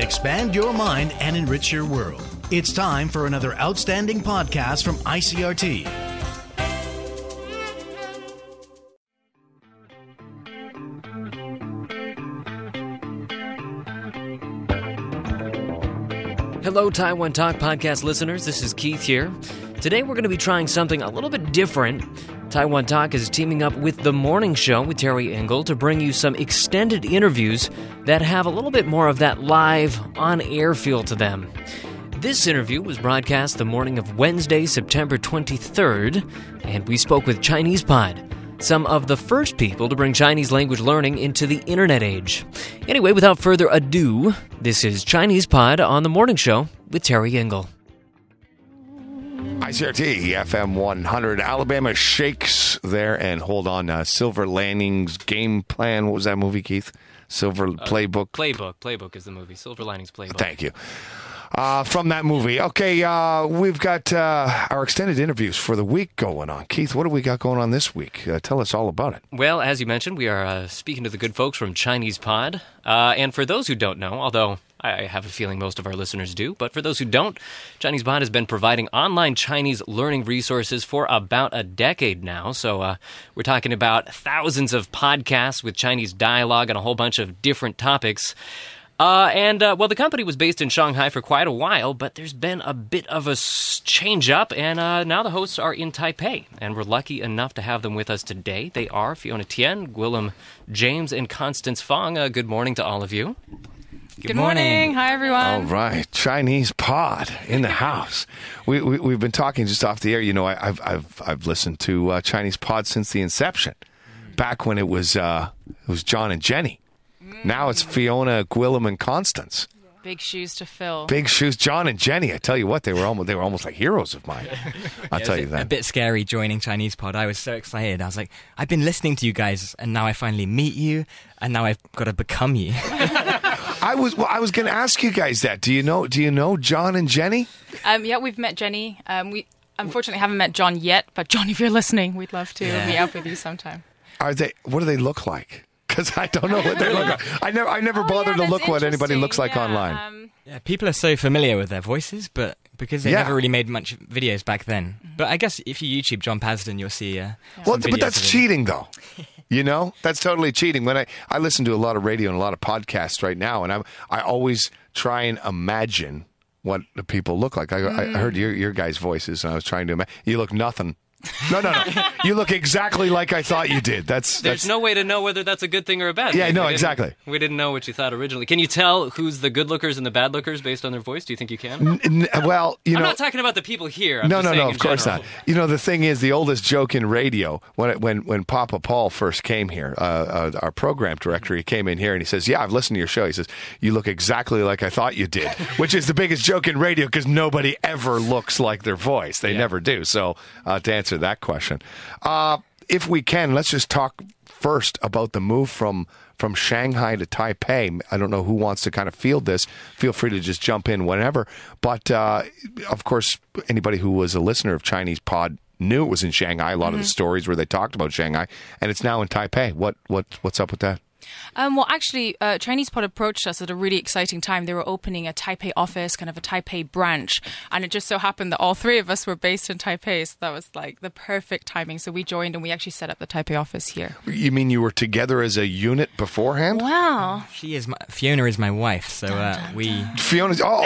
expand your mind, and enrich your world. It's time for another outstanding podcast from ICRT. Hello, Taiwan Talk podcast listeners. This is Keith here. Today we're going to be trying something a little bit different. Taiwan Talk is teaming up with The Morning Show with Terry Engel to bring you some extended interviews that have a little bit more of that live, on air feel to them. This interview was broadcast the morning of Wednesday, September 23rd, and we spoke with Chinese Pod, some of the first people to bring Chinese language learning into the internet age. Anyway, without further ado, this is Chinese Pod on The Morning Show with Terry Engel. ICRT FM 100. Alabama shakes there and hold on. Uh, Silver Linings Game Plan. What was that movie, Keith? Silver Playbook. Playbook. Playbook is the movie. Silver Linings Playbook. Thank you. Uh, from that movie. Okay, uh, we've got uh, our extended interviews for the week going on. Keith, what do we got going on this week? Uh, tell us all about it. Well, as you mentioned, we are uh, speaking to the good folks from Chinese Pod. Uh, and for those who don't know, although I have a feeling most of our listeners do, but for those who don't, Chinese Pod has been providing online Chinese learning resources for about a decade now. So uh, we're talking about thousands of podcasts with Chinese dialogue and a whole bunch of different topics. Uh, and uh, well, the company was based in Shanghai for quite a while, but there's been a bit of a change up, and uh, now the hosts are in Taipei, and we're lucky enough to have them with us today. They are Fiona Tian, Gwilym James, and Constance Fong. Uh, good morning to all of you. Good, morning. Hi, everyone. All right, Chinese pod in the house. We, we we've been talking just off the air. You know, I, I've I've I've listened to uh, Chinese pod since the inception, back when it was uh, it was John and Jenny. Now it's Fiona, Gwilym, and Constance. Big shoes to fill. Big shoes, John and Jenny. I tell you what, they were almost they were almost like heroes of mine. I'll tell you that. A bit scary joining Chinese Pod. I was so excited. I was like, I've been listening to you guys, and now I finally meet you, and now I've got to become you. I was well, I was going to ask you guys that. Do you know Do you know John and Jenny? Um, yeah, we've met Jenny. Um, we unfortunately haven't met John yet, but John, if you're listening, we'd love to Yeah. meet up with you sometime. Are they? What do they look like? Because I don't know what they look like. I never I never Oh, bother yeah, to look what anybody looks like Yeah, online. Um, yeah, people are so familiar with their voices, but because they Yeah. never really made much videos back then. But I guess if you YouTube John Pasden, you'll see. Uh, Well, some but that's cheating, though. You know, that's totally cheating. When I, I listen to a lot of radio and a lot of podcasts right now, and I'm I always try and imagine what the people look like. I, I mm. heard your your guys' voices, and I was trying to imagine. You look nothing. No, no, no. you look exactly like I thought you did. That's There's that's no way to know whether that's a good thing or a bad Yeah, thing. no, We exactly. We didn't know what you thought originally. Can you tell who's the good lookers and the bad lookers based on their voice? Do you think you can? N- well, you I'm know. not talking about the people here. I'm no, no, no. Of course general. not. You know, the thing is, the oldest joke in radio when it, when when Papa Paul first came here, uh, uh, our program director, he came in here and he says, "Yeah, I've listened to your show." He says, "You look exactly like I thought you did," which is the biggest joke in radio because nobody ever looks like their voice. They Yeah. never do. So, uh, to answer that question, uh, if we can, let's just talk first about the move from from Shanghai to Taipei. I don't know who wants to kind of field this. Feel free to just jump in whenever. But uh, of course, anybody who was a listener of Chinese Pod knew it was in Shanghai. A lot of the stories where they talked about Shanghai, and it's now in Taipei. What what what's up with that? Um, well, actually, uh, Chinese Pod approached us at a really exciting time. They were opening a Taipei office, kind of a Taipei branch, and it just so happened that all three of us were based in Taipei, so that was like the perfect timing. So we joined, and we actually set up the Taipei office here. You mean you were together as a unit beforehand? Wow. She is my, Fiona is my wife, so uh, we. Fiona's oh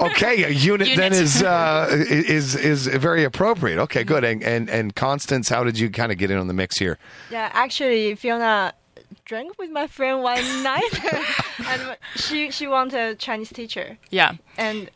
okay a unit, then is uh, is is very appropriate. Okay, good. And and and Constance, how did you kind of get in on the mix here? Yeah, actually, Fiona drank with my friend one night, and she she wanted a Chinese teacher, Yeah. and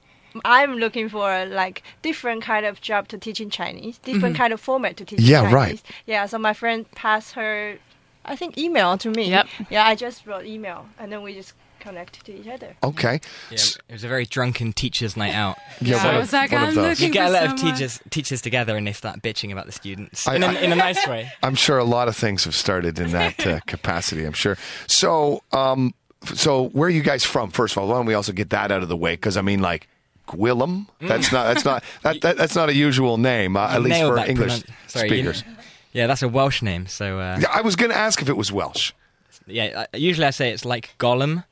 I'm looking for like different kind of job to teach in Chinese, different mm-hmm. kind of format to teach. in Yeah, Chinese. right. Yeah, so my friend passed her, I think, email to me. Yep. Yeah, I just wrote email, and then we just connect to each other. Okay. Yeah, it was a very drunken teachers' night out. Yeah, So one I of- was like, one I'm those. looking You get a for lot of teachers teachers together, and they start bitching about the students I- in, a, I- in a nice way. I'm sure a lot of things have started in that uh, capacity. I'm sure. So, um, so where are you guys from? First of all, why don't we also get that out of the way? Because I mean, like Gwillem. That's not. That's not. That, that, that's not a usual name, uh, at least for English pronoun- Sorry, you- speakers. yeah, that's a Welsh name. So uh, Yeah, I was going to ask if it was Welsh. yeah, uh, usually I say it's like Gollum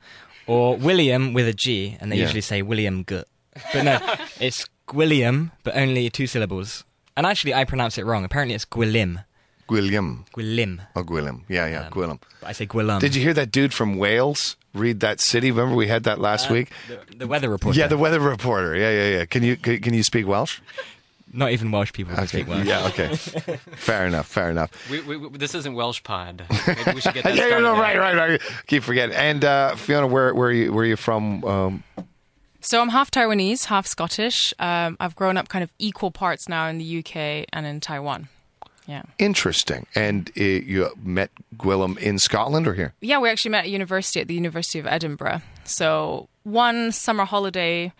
or William with a G, and they Yeah. usually say William Gut. But no, it's Gwilliam, but only two syllables. And actually, I pronounce it wrong. Apparently, it's Gwillim. Gwilliam. Gwillim. Oh, Gwillim. Yeah, yeah, um, Gwillim. But I say Gwillim. Did you hear that dude from Wales read that city? Remember we had that last uh, week? The, the weather reporter. Yeah, the weather reporter. Yeah, yeah, yeah. Can you can you speak Welsh? Not even Welsh people can speak Welsh. Yeah, okay. fair enough. Fair enough. We, we, we- this isn't Welsh Pod. Maybe we should get that yeah, no, right, right, right. Keep forgetting. And uh, Fiona, where where are you where are you from? Um, So I'm half Taiwanese, half Scottish. Um, I've grown up kind of equal parts now in the UK and in Taiwan. Yeah. interesting. And uh, you met Gwilym in Scotland or here? Yeah, we actually met at university at the University of Edinburgh. So one summer holiday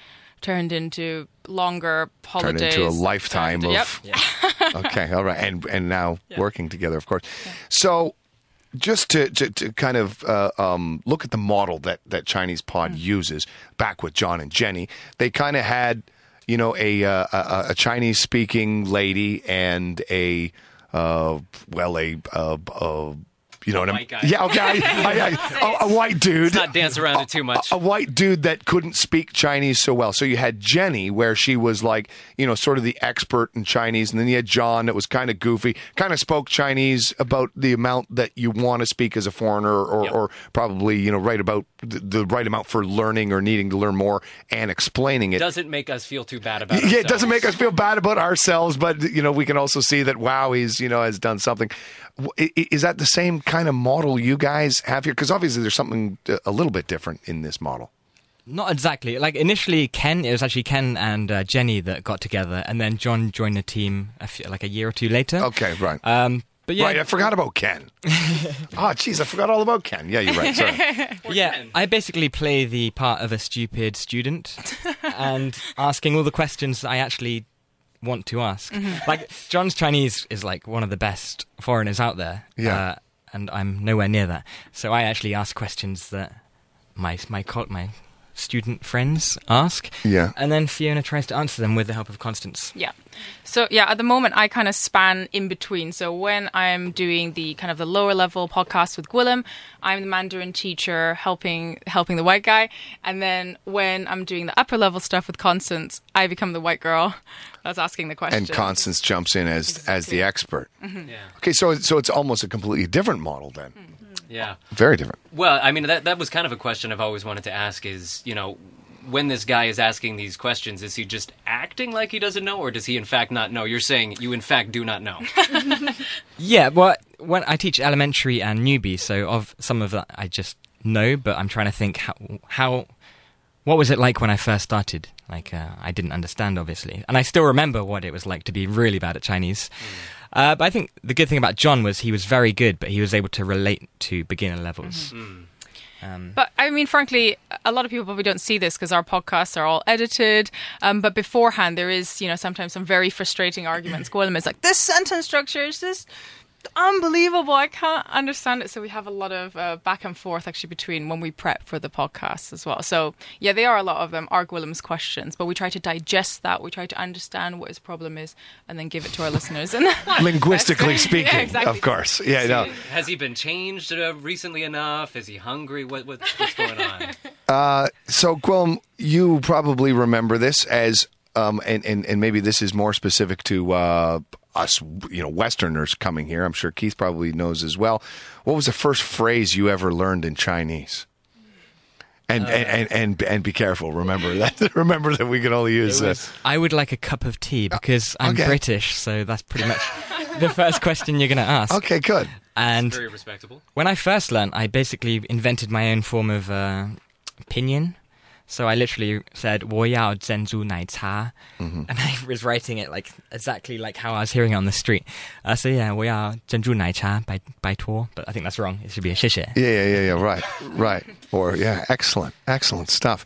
turned into longer holidays. Turned holidays. into a lifetime Turned- of. Yep. okay, all right, and and now working together, of course. So, just to to, to kind of uh, um, look at the model that that Chinese Pod Mm. uses, back with John and Jenny, they kind of had, you know, a uh, a, a Chinese speaking lady and a uh, well a. Uh, uh, you know what I mean? Yeah, okay. I, I, I, a, a white dude. Let's not dance around it too much. a white dude that couldn't speak Chinese so well. So you had Jenny, where she was like, you know, sort of the expert in Chinese, and then you had John, that was kind of goofy, kind of spoke Chinese about the amount that you want to speak as a foreigner, or, Yep. or probably, you know, right about the, the right amount for learning or needing to learn more and explaining it. Doesn't make us feel too bad about it. Yeah, it doesn't make us feel bad about ourselves, but you know we can also see that wow, he's you know has done something. W- i- i- Is that the same kind of model you guys have here? Because obviously there's something a little bit different in this model. Not exactly. Like initially, Ken. It was actually Ken and uh, Jenny that got together, and then John joined the team a few, like a year or two later. Okay, right. Um, but yeah, Right, I forgot about Ken. oh, jeez, I forgot all about Ken. Yeah, you're right. Sorry. yeah. Ken. I basically play the part of a stupid student and asking all the questions I actually want to ask. Like John's Chinese is like one of the best foreigners out there. Yeah. Uh, and I'm nowhere near that. So I actually ask questions that my my co- my student friends ask. Yeah. And then Fiona tries to answer them with the help of Constance. Yeah. So yeah, at the moment I kind of span in between. So when I'm doing the kind of the lower level podcast with Gwilym, I'm the Mandarin teacher helping helping the white guy, and then when I'm doing the upper level stuff with Constance, I become the white girl that's asking the question. And Constance jumps in as as the expert. Mm-hmm. Yeah. Okay, so so it's almost a completely different model then. Hmm. Yeah. Very different. Well, I mean, that that was kind of a question I've always wanted to ask. Is you know, when this guy is asking these questions, is he just acting like he doesn't know, or does he in fact not know? You're saying you in fact do not know. Yeah, well, when I teach elementary and newbie, so of some of that I just know, but I'm trying to think how, how what was it like when I first started? Like, uh, I didn't understand, obviously, and I still remember what it was like to be really bad at Chinese. Uh, but I think the good thing about John was he was very good, but he was able to relate to beginner levels. Um, But I mean, frankly, a lot of people probably don't see this because our podcasts are all edited. Um, but beforehand, there is, you know, sometimes some very frustrating arguments. Gwilym is like, this sentence structure is just unbelievable. I can't understand it. So we have a lot of uh, back and forth actually between when we prep for the podcast as well. So yeah, they are a lot of them are Gwilym's questions, but we try to digest that. We try to understand what his problem is and then give it to our listeners. And Linguistically speaking, Yeah, exactly. of course. Yeah, no. Has he been changed uh, recently enough? Is he hungry? What, what what's going on? Uh, so, Gwilym, you probably remember this as, um, and, and, and maybe this is more specific to uh, us, you know, Westerners coming here. I'm sure Keith probably knows as well. What was the first phrase you ever learned in Chinese? And, and, and, and and be careful. Remember that. remember that we can only use. it Uh, I would like a cup of tea because I'm okay. British, so that's pretty much the first question you're going to ask. okay, good. And Very respectable. when I first learned, I basically invented my own form of uh, pinyin. So I literally said "woyao zenzu nai mm-hmm. and I was writing it like exactly like how I was hearing it on the street. Uh, so yeah, "woyao zenzu nai cha" by tour. But I think that's wrong. It should be a "shishie." Yeah, yeah, yeah, yeah. Right, right. Or yeah, excellent, excellent stuff.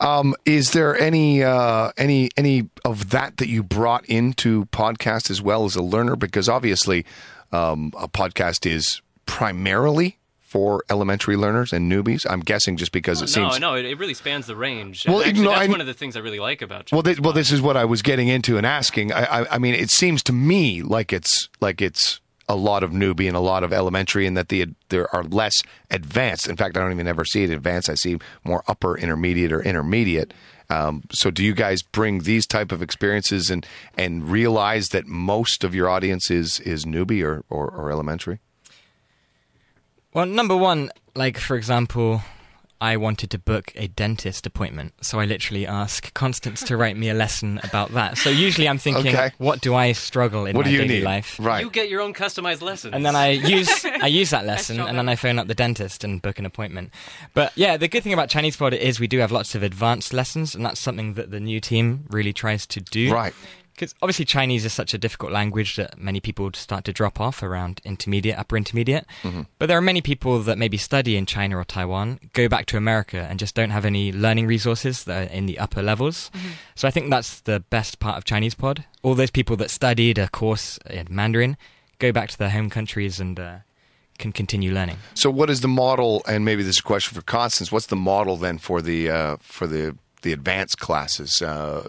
Um, is there any uh, any any of that that you brought into podcast as well as a learner? Because obviously, um, a podcast is primarily for elementary learners and newbies. I'm guessing just because it no, seems. no, it, it really spans the range. Well, Actually, no, that's I- one of the things I really like about. Well, Chinese well, this is what I was getting into and asking. I, I, I mean, it seems to me like it's like it's a lot of newbie and a lot of elementary, and that the there are less advanced. In fact, I don't even ever see it advanced. I see more upper intermediate or intermediate. Um, so, do you guys bring these type of experiences and and realize that most of your audience is is newbie or, or, or elementary? Well, number one, like for example, I wanted to book a dentist appointment, so I literally ask Constance to write me a lesson about that. So usually I'm thinking, Okay. what do I struggle in What my do you daily need? life? Right. You get your own customized lesson, And then I use I use that lesson, and then I phone up the dentist and book an appointment. But yeah, the good thing about Chinese Pod is we do have lots of advanced lessons, and that's something that the new team really tries to do. Right. Because obviously Chinese is such a difficult language that many people start to drop off around intermediate, upper intermediate. But there are many people that maybe study in China or Taiwan, go back to America, and just don't have any learning resources that are in the upper levels. So I think that's the best part of Chinese Pod. All those people that studied a course in Mandarin go back to their home countries and uh, can continue learning. So, what is the model? And maybe this is a question for Constance. What's the model then for the uh, for the the advanced classes? Uh,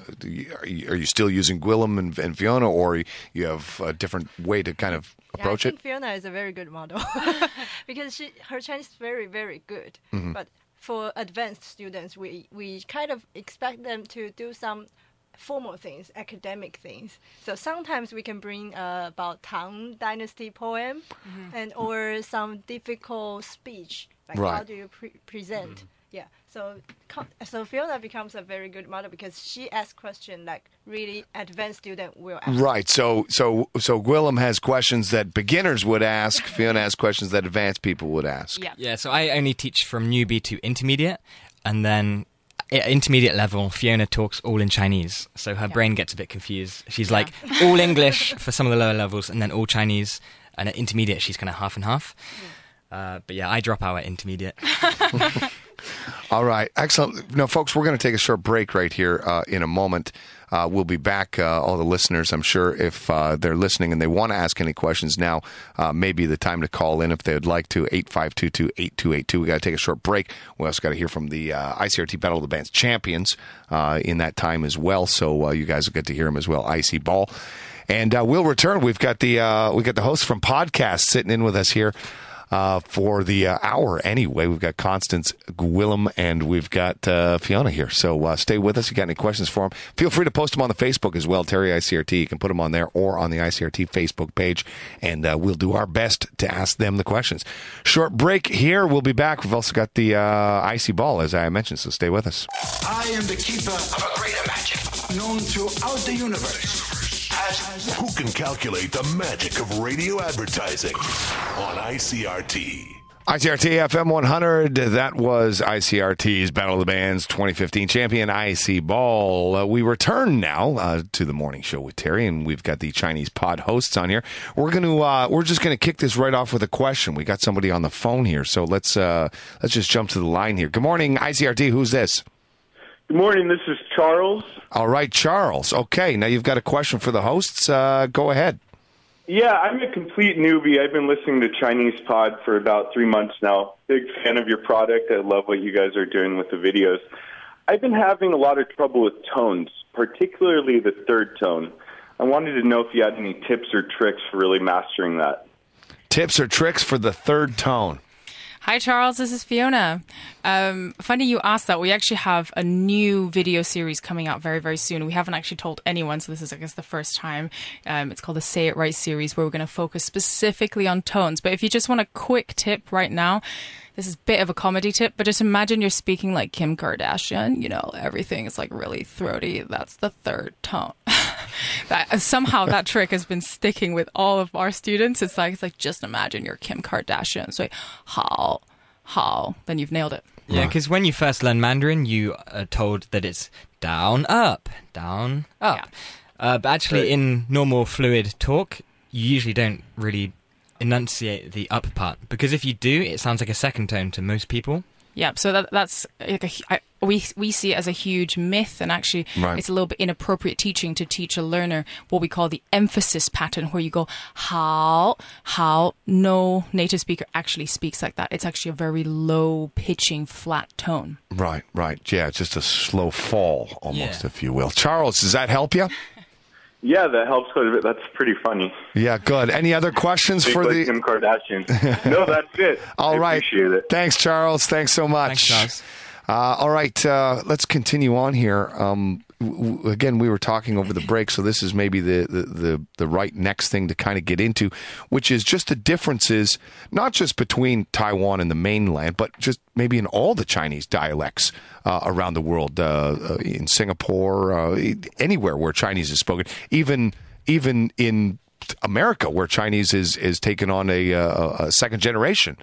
are, you, are you still using Gwilym and, and Fiona, or you have a different way to kind of Yeah, approach I it? Fiona is a very good model because she her Chinese is very very good. Mm-hmm. But for advanced students, we we kind of expect them to do some formal things, academic things. So sometimes we can bring uh, about Tang Dynasty poem, and or some difficult speech, like how do you pre- present. Yeah, so so Fiona becomes a very good model because she asks questions like really advanced student will ask. Right. So, so, so Gwilym has questions that beginners would ask. Fiona has questions that advanced people would ask. Yeah. Yeah, so I only teach from newbie to intermediate, and then at intermediate level, Fiona talks all in Chinese, so her brain gets a bit confused. She's like all English for some of the lower levels, and then all Chinese, and at intermediate, she's kind of half and half. Uh, but yeah, I drop out at intermediate. All right, excellent. Now, folks, we're going to take a short break right here uh, in a moment. Uh, we'll be back. Uh, all the listeners, I'm sure, if uh, they're listening and they want to ask any questions now, uh, maybe the time to call in if they would like to. Eight five two two eight two eight two. We got to take a short break. We also got to hear from the uh, ICRT Battle of the Bands champions in that time as well. So you guys will get to hear them as well. Icy Ball. And we'll return. We've got the we got the host from podcast sitting in with us here uh, for the uh, hour anyway. We've got Constance Gwilym and we've got uh, Fiona here. So uh, stay with us. If You got any questions for them? Feel free to post them on the Facebook as well, Terry ICRT. You can put them on there or on the ICRT Facebook page, and uh, we'll do our best to ask them the questions. Short break here. We'll be back. We've also got the uh, icy ball, as I mentioned, so stay with us. I am the keeper of a greater magic known throughout the universe. Who can calculate the magic of radio advertising on ICRT? ICRT FM 100. That was ICRT's Battle of the Bands 2015 champion, IC Ball. Uh, we return now uh, to the morning show with Terry, and we've got the Chinese pod hosts on here. We're to uh, we're just to kick this right off with a question. We got somebody on the phone here, so let's uh, let's just jump to the line here. Good morning, ICRT. Who's this? Good morning. This is Charles. All right, Charles. Okay, now you've got a question for the hosts. Uh, go ahead. Yeah, I'm a complete newbie. I've been listening to Chinese Pod for about three months now. Big fan of your product. I love what you guys are doing with the videos. I've been having a lot of trouble with tones, particularly the third tone. I wanted to know if you had any tips or tricks for really mastering that. Tips or tricks for the third tone. Hi, Charles. This is Fiona. Um, funny you asked that. We actually have a new video series coming out very, very soon. We haven't actually told anyone, so this is, I guess, the first time. Um, it's called the Say It Right series, where we're going to focus specifically on tones. But if you just want a quick tip right now, this is a bit of a comedy tip, but just imagine you're speaking like Kim Kardashian. You know, everything is like really throaty. That's the third tone. That somehow that trick has been sticking with all of our students. It's like it's like just imagine you're Kim Kardashian. So how how then you've nailed it. Yeah, because when you first learn Mandarin, you are told that it's down, up, down, up. Yeah. Uh, but actually, in normal fluid talk, you usually don't really enunciate the up part because if you do, it sounds like a second tone to most people. Yeah, so that, that's like a, hu- I, we we see it as a huge myth, and actually, Right. it's a little bit inappropriate teaching to teach a learner what we call the emphasis pattern, where you go how how. No native speaker actually speaks like that. It's actually a very low pitching, flat tone. Right, right. Yeah, it's just a slow fall, almost, Yeah. if you will. Charles, does that help you? Yeah, that helps quite a bit. That's pretty funny. Yeah, good. Any other questions for like the? Kim Kardashian. no, that's it. All I right. Appreciate it. Thanks, Charles. Thanks so much. Thanks, Charles. Uh, all right, uh, let's continue on here. Um, w- again, we were talking over the break, so this is maybe the, the, the, the right next thing to kind of get into, which is just the differences, not just between Taiwan and the mainland, but just maybe in all the Chinese dialects uh, around the world, uh, uh, in Singapore, uh, anywhere where Chinese is spoken, even even in America, where Chinese is is taken on a, uh, a second generation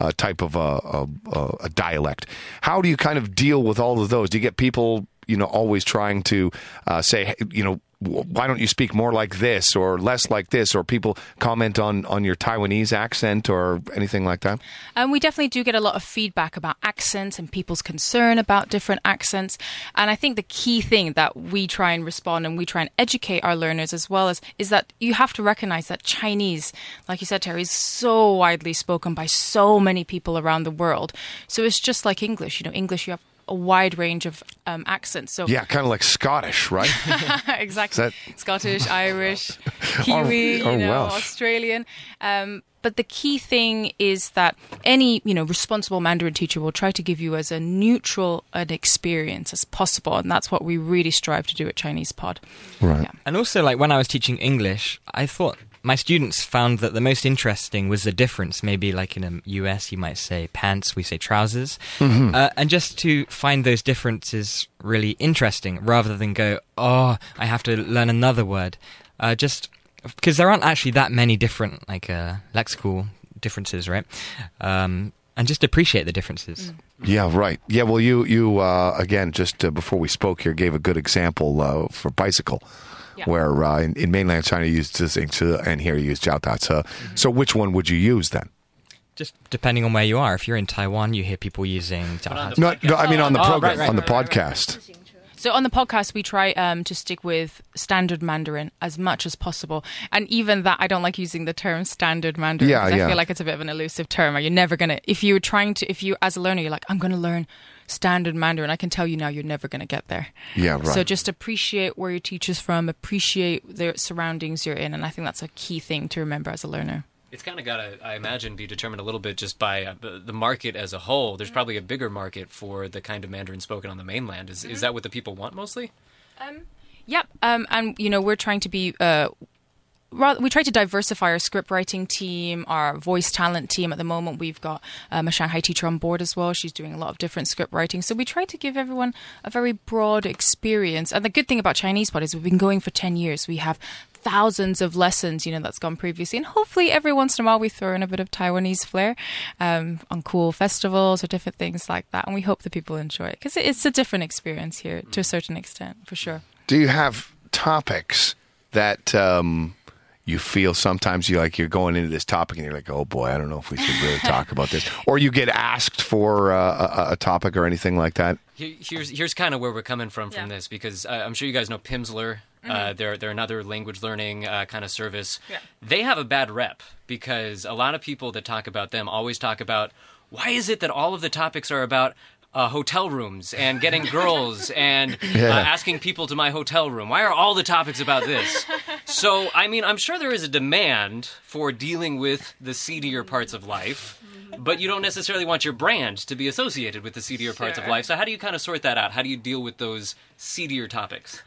uh, type of a, a, a- a dialect. How do you kind of deal with all of those? Do you get people, you know, always trying to uh, say, you know, why don't you speak more like this or less like this? Or people comment on on your Taiwanese accent or anything like that? And we definitely do get a lot of feedback about accents and people's concern about different accents. And I think the key thing that we try and respond and we try and educate our learners as well as is that you have to recognize that Chinese, like you said, Terry, is so widely spoken by so many people around the world. So it's just like English. You know, English, you have a wide range of um, accents. So Yeah, kind of like Scottish, right? exactly. That- Scottish, Irish, Kiwi, or you know, Welsh. Australian. Um, but the key thing is that any you know responsible Mandarin teacher will try to give you as a neutral an experience as possible, and that's what we really strive to do at Chinese Pod. right. Yeah. And also, like when I was teaching English, I thought my students found that the most interesting was the difference. Maybe like in the US, you might say pants, we say trousers, uh, and just to find those differences really interesting, rather than go, oh, I have to learn another word. Uh, just because there aren't actually that many different like uh, lexical differences, right? Um, and just appreciate the differences. Yeah, right. Yeah, well, you you uh, again just uh, before we spoke here gave a good example uh, for bicycle, Yeah. where uh, in, in mainland China you used Zixing Ce and here you use Jiao Da Ce. So which one would you use then? Just depending on where you are. If you're in Taiwan, you hear people using. on the- No, no, I mean on the Oh, program, right, right, on the right, podcast. So on the podcast, we try um, to stick with standard Mandarin as much as possible, and even that I don't like using the term standard Mandarin. Yeah, 'cause I feel like it's a bit of an elusive term. Or you're never gonna if you're trying to if you as a learner you're like I'm gonna learn standard Mandarin. I can tell you now you're never gonna get there. Yeah, right. So just appreciate where your teacher's from, appreciate the surroundings you're in, and I think that's a key thing to remember as a learner. It's kind of got to, I imagine, be determined a little bit just by uh, the market as a whole. There's probably a bigger market for the kind of Mandarin spoken on the mainland. Is is that what the people want mostly? Yep. Um, and you know, we're trying to be. Uh, we try to diversify our script writing team, our voice talent team. At the moment, we've got um, a Shanghai teacher on board as well. She's doing a lot of different script writing. So we try to give everyone a very broad experience. And the good thing about Chinese Pod is we've been going for ten years. We have thousands of lessons, you know, that's gone previously, and hopefully every once in a while we throw in a bit of Taiwanese flair um, on cool festivals or different things like that. And we hope that people enjoy it because it's a different experience here to a certain extent, for sure. Do you have topics that um, you feel sometimes you like you're going into this topic and you're like, oh boy, I don't know if we should really talk about this, or you get asked for uh, a, a topic or anything like that? Here's here's kind of where we're coming from from this because uh, I'm sure you guys know Pimsleur. Uh, they're they're another language learning uh, kind of service. Yeah. They have a bad rep because a lot of people that talk about them always talk about why is it that all of the topics are about uh, hotel rooms and getting girls and uh, asking people to my hotel room. Why are all the topics about this? so I mean, I'm sure there is a demand for dealing with the seedier parts of life. But you don't necessarily want your brand to be associated with the seedier parts of life. So how do you kind of sort that out? How do you deal with those seedier topics?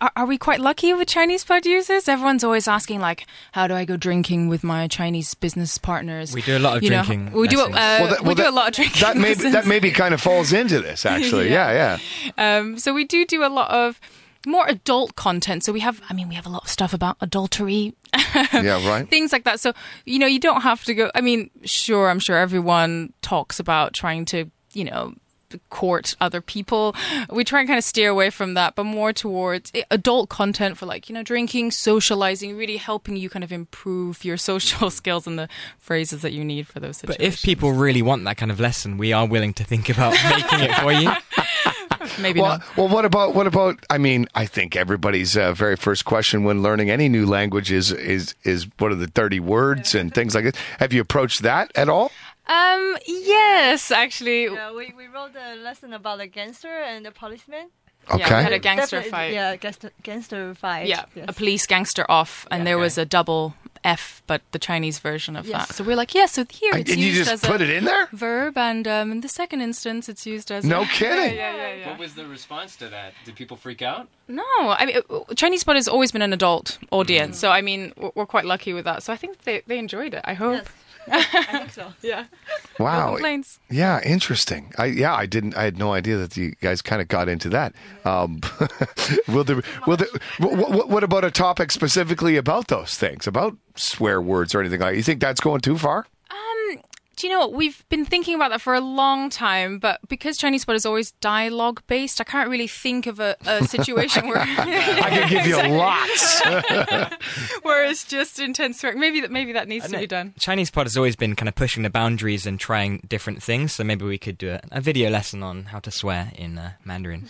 Are, are we quite lucky with Chinese pod users? Everyone's always asking, like, how do I go drinking with my Chinese business partners? We do a lot of You know, drinking we do. Uh, lessons. that- we do that- a lot of drinking. That maybe that maybe kind of falls into this actually. Yeah, yeah. Um, so we do do a lot of more adult content. So we have, I mean, we have a lot of stuff about adultery, Yeah, right. things like that. So you know, you don't have to go. I mean, sure, I'm sure everyone talks about trying to, you know. Court other people. We try and kind of steer away from that, but more towards adult content for like, you know, drinking, socializing, really helping you kind of improve your social skills and the phrases that you need for those situations. But if people really want that kind of lesson, we are willing to think about making it for you. maybe Well, not. well, what about what about? I mean, I think everybody's uh, very first question when learning any new language is is is what are the thirty words and things like this. Have you approached that at all? Um, yes, actually. Yeah, we, we wrote a lesson about a gangster and the policeman. Yeah, we Okay. had a gangster Definitely, fight. Yeah, gangster, gangster fight. Yeah, yes. a police gangster off, and there was a double F, but the Chinese version of Yes. that. So we're like, yeah, so here And it's you used just as put a it in there? verb, and um, in the second instance, it's used as No a, kidding. Yeah, yeah, yeah. What was the response to that? Did people freak out? No, I mean, uh, Chinese Pod has always been an adult Mm-hmm. audience, so I mean, we're we're quite lucky with that. So I think they, they enjoyed it. I hope. Yes. I think so. Yeah. Wow. No complaints. Yeah, interesting. I yeah, I didn't. I had no idea that you guys kind of got into that. Um, will there? Will there? What, what, what about a topic specifically about those things, about swear words or anything like? You think that's going too far? Do you know what? We've been thinking about that for a long time, but because Chinese Pod is always dialogue based, I can't really think of a, a situation where I can give you lots. where it's just intense swearing. Maybe that maybe that needs to be done. Chinese pod has always been kind of pushing the boundaries and trying different things. So maybe we could do a, a video lesson on how to swear in uh, Mandarin.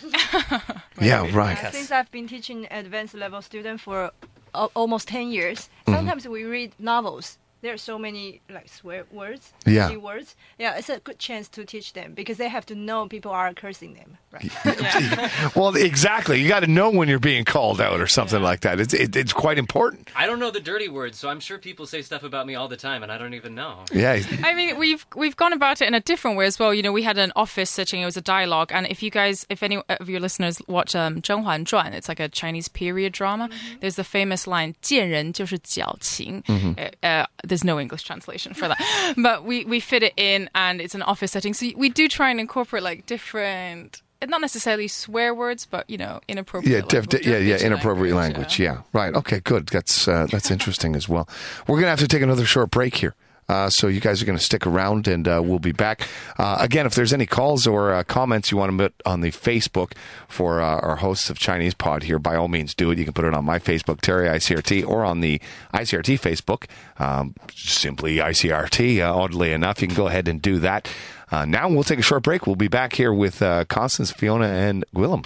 yeah, right. Uh, since I've been teaching advanced level students for al- almost 10 years, Mm-hmm. sometimes we read novels there are so many like swear words, yeah. words. Yeah, it's a good chance to teach them because they have to know people are cursing them, right? yeah. well, exactly. You got to know when you're being called out or something yeah. like that. It's it, it's quite important. I don't know the dirty words, so I'm sure people say stuff about me all the time, and I don't even know. Yeah. I mean, we've we've gone about it in a different way as well. You know, we had an office sitting. It was a dialogue, and if you guys, if any of your listeners watch um, Zhen Huan Zhuan, it's like a Chinese period drama. Mm-hmm. There's the famous line "见人就是矫情," mm-hmm. uh, uh, there's no English translation for that, but we we fit it in, and it's an office setting. So we do try and incorporate like different. Not necessarily swear words, but you know, inappropriate. Yeah, language, yeah, yeah, inappropriate language. Yeah, right. Okay, good. That's uh, that's interesting as well. We're gonna have to take another short break here. Uh, so you guys are going to stick around, and uh, we'll be back uh, again. If there's any calls or uh, comments you want to put on the Facebook for uh, our hosts of Chinese Pod here, by all means do it. You can put it on my Facebook, Terry ICRT, or on the ICRT Facebook, um, simply ICRT. Uh, oddly enough, you can go ahead and do that. Uh, now we'll take a short break. We'll be back here with uh, Constance, Fiona, and Gwilym.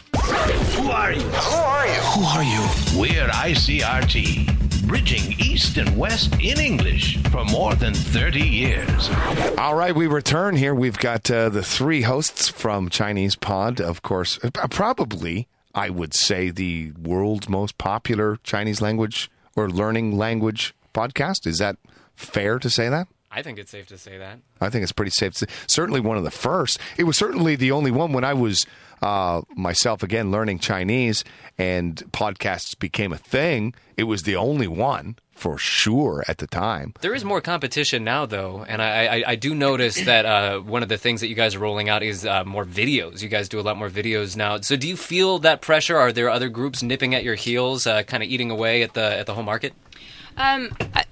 Who are you? Who are you? Who are you? We're ICRT, bridging East and West in English for more than 30 years. All right, we return here. We've got uh, the three hosts from Chinese Pod, of course, uh, probably, I would say, the world's most popular Chinese language or learning language podcast. Is that fair to say that? I think it's safe to say that. I think it's pretty safe. To say. Certainly one of the first. It was certainly the only one when I was uh, myself again learning Chinese and podcasts became a thing. It was the only one for sure at the time. There is more competition now, though, and I, I, I do notice that uh, one of the things that you guys are rolling out is uh, more videos. You guys do a lot more videos now. So, do you feel that pressure? Are there other groups nipping at your heels, uh, kind of eating away at the at the whole market? Um, I-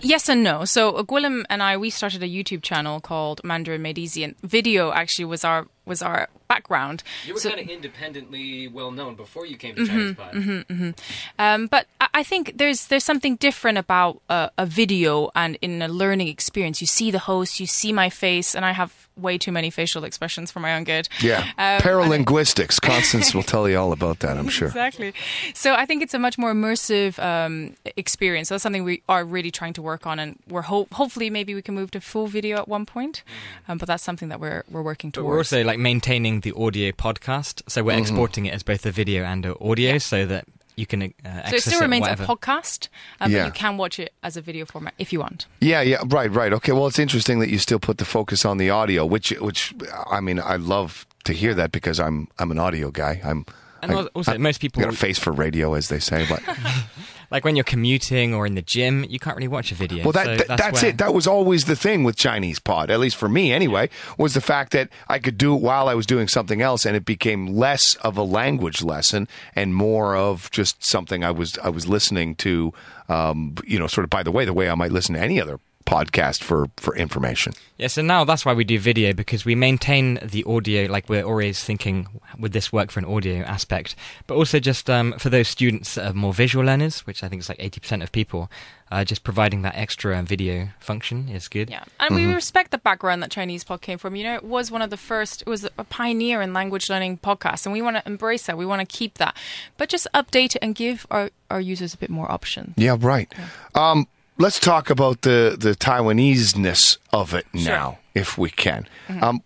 yes and no. So uh, Gwilym and I, we started a YouTube channel called Mandarin Made Easy, and video actually was our was our background. You were So- kind of independently well known before you came to Chinese Pod. Um, but I I think there's there's something different about uh, a video and in a learning experience. You see the host, you see my face, and I have way too many facial expressions for my own good. Yeah. Um, Paralinguistics. Constance will tell you all about that, I'm sure. Exactly. So I think it's a much more immersive um, experience. So that's something we are really trying to work on, and we're ho- hopefully maybe we can move to full video at one point. Um, but that's something that we're we're working But towards. we're also like maintaining the audio podcast, so we're exporting it as both a video and a audio, so that you can uh, access so it still remains whatever. a podcast, um, Yeah. but you can watch it as a video format if you want. Yeah, yeah, right, right. Okay, well, it's interesting that you still put the focus on the audio, which, which, I mean, I love to hear that because I'm, I'm an audio guy. I'm, And I- also, I- most people- got a face for radio, as they say. But like when you're commuting or in the gym, you can't really watch a video. well, that, so that- that's, that's where- it. That was always the thing with Chinese Pod, at least for me, anyway, was the fact that I could do it while I was doing something else, and it became less of a language lesson and more of just something I was, I was listening to. Um, you know, sort of by the way, the way I might listen to any other podcast for for information. Yeah, so now that's why we do video because we maintain the audio, like we're always thinking, would this work for an audio aspect? But also just um, for those students that are more visual learners, which I think is like 80% of people, uh, just providing that extra video function is good. Yeah, and we respect the background that Chinese Pod came from. You know, it was one of the first. It was a pioneer in language learning podcasts, and we want to embrace that. We want to keep that, but just update it and give our our users a bit more options. Yeah, right. Um, let's talk about the the Taiwanese-ness of it Sure. now, if we can. Um,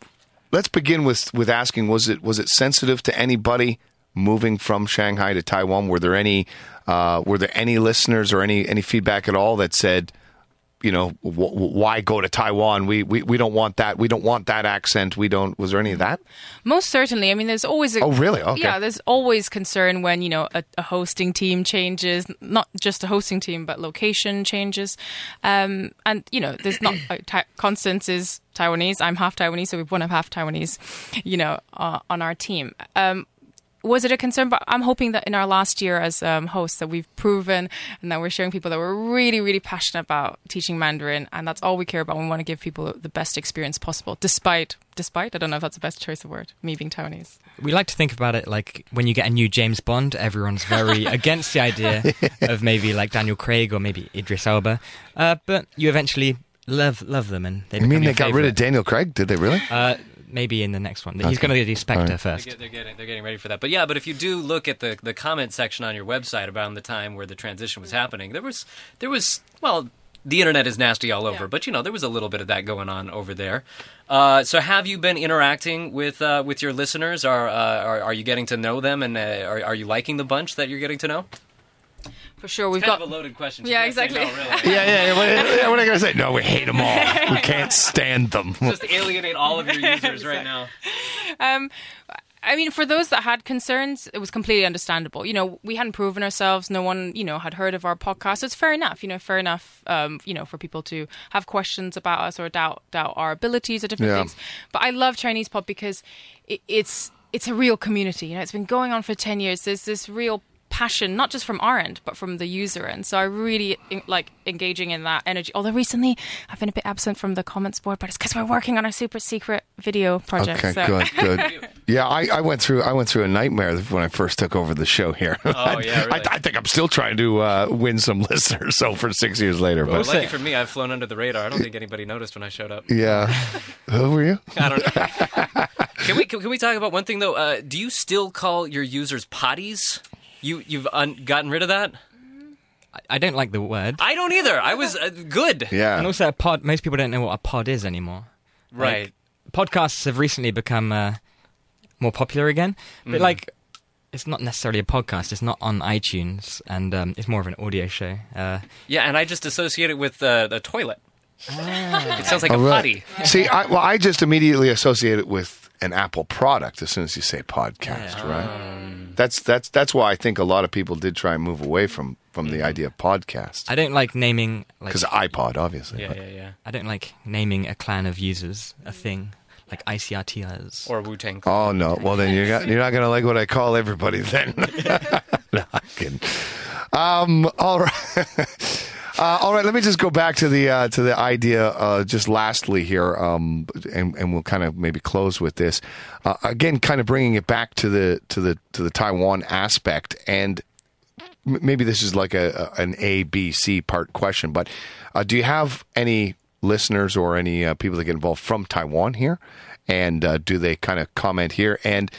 let's begin with with asking: Was it was it sensitive to anybody moving from Shanghai to Taiwan? Were there any uh, were there any listeners or any any feedback at all that said, you know, w- why go to Taiwan? We, we we don't want that. We don't want that accent. We don't. Was there any of that? Most certainly. I mean, there's always a, Oh, really? Okay. yeah. There's always concern when you know a, a hosting team changes, not just a hosting team, but location changes, um, and you know, there's not like, Ta- Constance is Taiwanese. I'm half Taiwanese, so we've one of half Taiwanese, you know, uh, on our team. Um, was it a concern? But I'm hoping that in our last year as um, hosts that we've proven and that we're showing people that we're really, really passionate about teaching Mandarin, and that's all we care about. We want to give people the best experience possible, despite, despite I don't know if that's the best choice of word, me being Taiwanese. We like to think about it like when you get a new James Bond, everyone's very against the idea of maybe like Daniel Craig or maybe Idris Elba, uh, but you eventually love love them and they You mean they your got rid of. Daniel Craig? Did they really? Uh, maybe in the next one. He's going to do Spectre Alright. They're, first. get- they're getting they're getting ready for that. But yeah, but if you do look at the the comment section on your website around the time where the transition was happening, there was there was well. The internet is nasty all over, Yeah. but you know there was a little bit of that going on over there. Uh, so, have you been interacting with uh, with your listeners? Are, uh, are are you getting to know them, and uh, are are you liking the bunch that you're getting to know? For sure, we've kind got of a loaded question. Yeah, You say exactly. no, really. yeah, yeah. yeah. What, yeah, what are I going to say? No, we hate them all. We can't stand them. Just alienate all of your users right now. Um, I mean, for those that had concerns, it was completely understandable. You know, we hadn't proven ourselves. No one, you know, had heard of our podcast. So It's fair enough. You know, fair enough. Um, you know, for people to have questions about us or doubt doubt our abilities or different Yeah. things. But I love Chinese Pod because it, it's it's a real community. You know, it's been going on for ten years. There's this real passion not just from our end but from the user end so i really en- like engaging in that energy although recently i've been a bit absent from the comments board but it's because we're working on our super secret video project Okay, so. good, good. Yeah, I, I went through I went through a nightmare when I first took over the show here. Oh, yeah, really? I, I think I'm still trying to uh, win some listeners. So for six years later, But but lucky for me, I've flown under the radar. I don't think anybody noticed when I showed up. yeah, who were you? I don't know. can we can, can we talk about one thing though? Uh, do you still call your users poddies? You you've un- gotten rid of that? I- I don't like the word. I don't either. I was uh, good. Yeah, And also, a pod. Most people don't know what a pod is anymore. Right. Like, podcasts have recently become uh, more popular again, but Mm. like, it's not necessarily a podcast. It's not on iTunes, and um, it's more of an audio show. Uh, Yeah, and I just associate it with uh, the toilet. It sounds like Oh, a really? potty. See, I, well, I just immediately associate it with an Apple product as soon as you say podcast, right? That's that's that's why I think a lot of people did try and move away from from the idea of podcast I don't like naming like because iPod, obviously. Yeah, but- yeah, yeah. I don't like naming a clan of users a thing like ICRTers. Or Wu Tang. Oh no! Well, then you're not, you're not going to like what I call everybody. Then, no, I'm kidding. Um, all right, uh, all right. Let me just go back to the uh, to the idea. Uh, just lastly here, um, and and we'll kind of maybe close with this. Uh, again, kind of bringing it back to the to the to the Taiwan aspect, and maybe this is like a, an A B C part question, but uh, do you have any listeners or any uh, people that get involved from Taiwan here, and do they kind of comment here and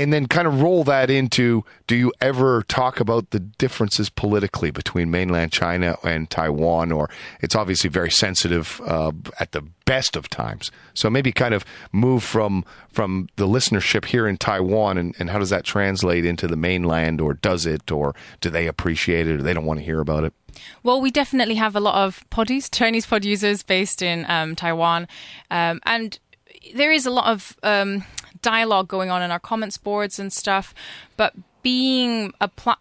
and then kind of roll that into do you ever talk about the differences politically between mainland China and Taiwan? Or it's obviously very sensitive uh, at the best of times. So maybe kind of move from from the listenership here in Taiwan and, and how does that translate into the mainland? Or does it? Or do they appreciate it or they don't want to hear about it? Well, we definitely have a lot of poddies, Chinese pod users based in um, Taiwan, um, and there is a lot of um, dialogue going on in our comments boards and stuff. But being a pla-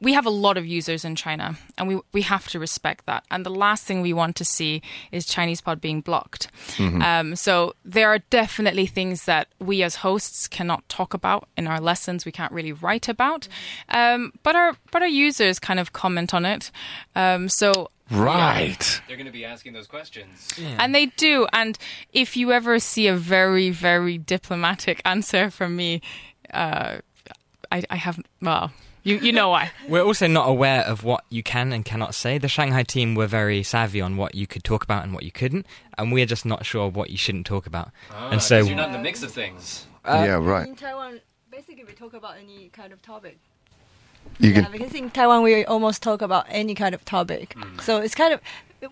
we have a lot of users in China, and we we have to respect that. And the last thing we want to see is Chinese pod being blocked. Um, so there are definitely things that we as hosts cannot talk about in our lessons. We can't really write about, um, but our but our users kind of comment on it. Um, so right They're going to be asking those questions. and they do. And if you ever see a very, very diplomatic answer from me, uh, I, I have, well, you, you know why. We're also not aware of what you can and cannot say. The Shanghai team were very savvy on what you could talk about and what you couldn't, and we're just not sure what you shouldn't talk about. Ah, and so you're not in the mix of things. yeah right In Taiwan, basically we talk about any kind of topic. You Yeah, can because in Taiwan we almost talk about any kind of topic. So it's kind of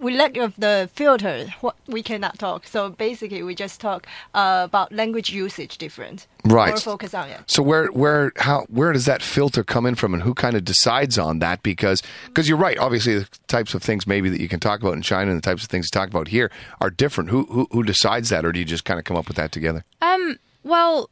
we lack of the filter. What we cannot talk. So basically, we just talk uh, about language usage difference. Right. Or focus on it. So where where how where does that filter come in from, and who kind of decides on that? Because because you're right. Obviously, the types of things maybe that you can talk about in China and the types of things you talk about here are different. Who who, who decides that, or do you just kind of come up with that together? Um, well,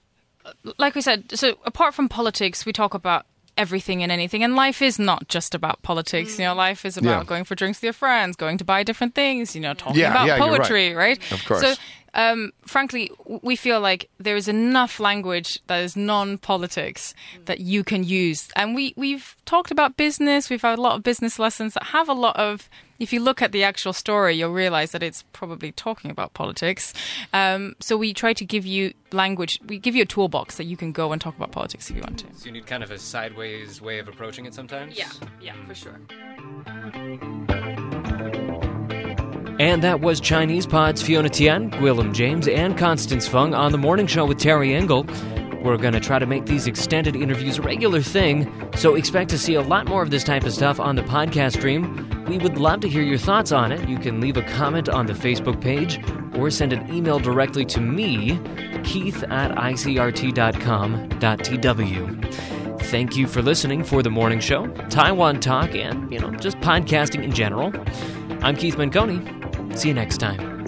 like we said, so apart from politics, we talk about everything and anything. And life is not just about politics. You know, mm. life is about Yeah. going for drinks with your friends, going to buy different things, you know, talking Yeah, about yeah, you're right. poetry, right. Of course. So, um, frankly, we feel like there is enough language that is non-politics that you can use, and we we've talked about business. We've had a lot of business lessons that have a lot of. If you look at the actual story, you'll realize that it's probably talking about politics. Um, so we try to give you language. We give you a toolbox that you can go and talk about politics if you want to. So you need kind of a sideways way of approaching it sometimes? Yeah, yeah, for sure. And that was Chinese Pod's Fiona Tian, Gwilym James, and Constance Fung on the morning show with Terry Engel. We're going to try to make these extended interviews a regular thing, so expect to see a lot more of this type of stuff on the podcast stream. We would love to hear your thoughts on it. You can leave a comment on the Facebook page or send an email directly to me, keith at icrt.com.tw. Thank you for listening for the morning show, Taiwan Talk, and, you know, just podcasting in general. I'm Keith Manconi. See you next time.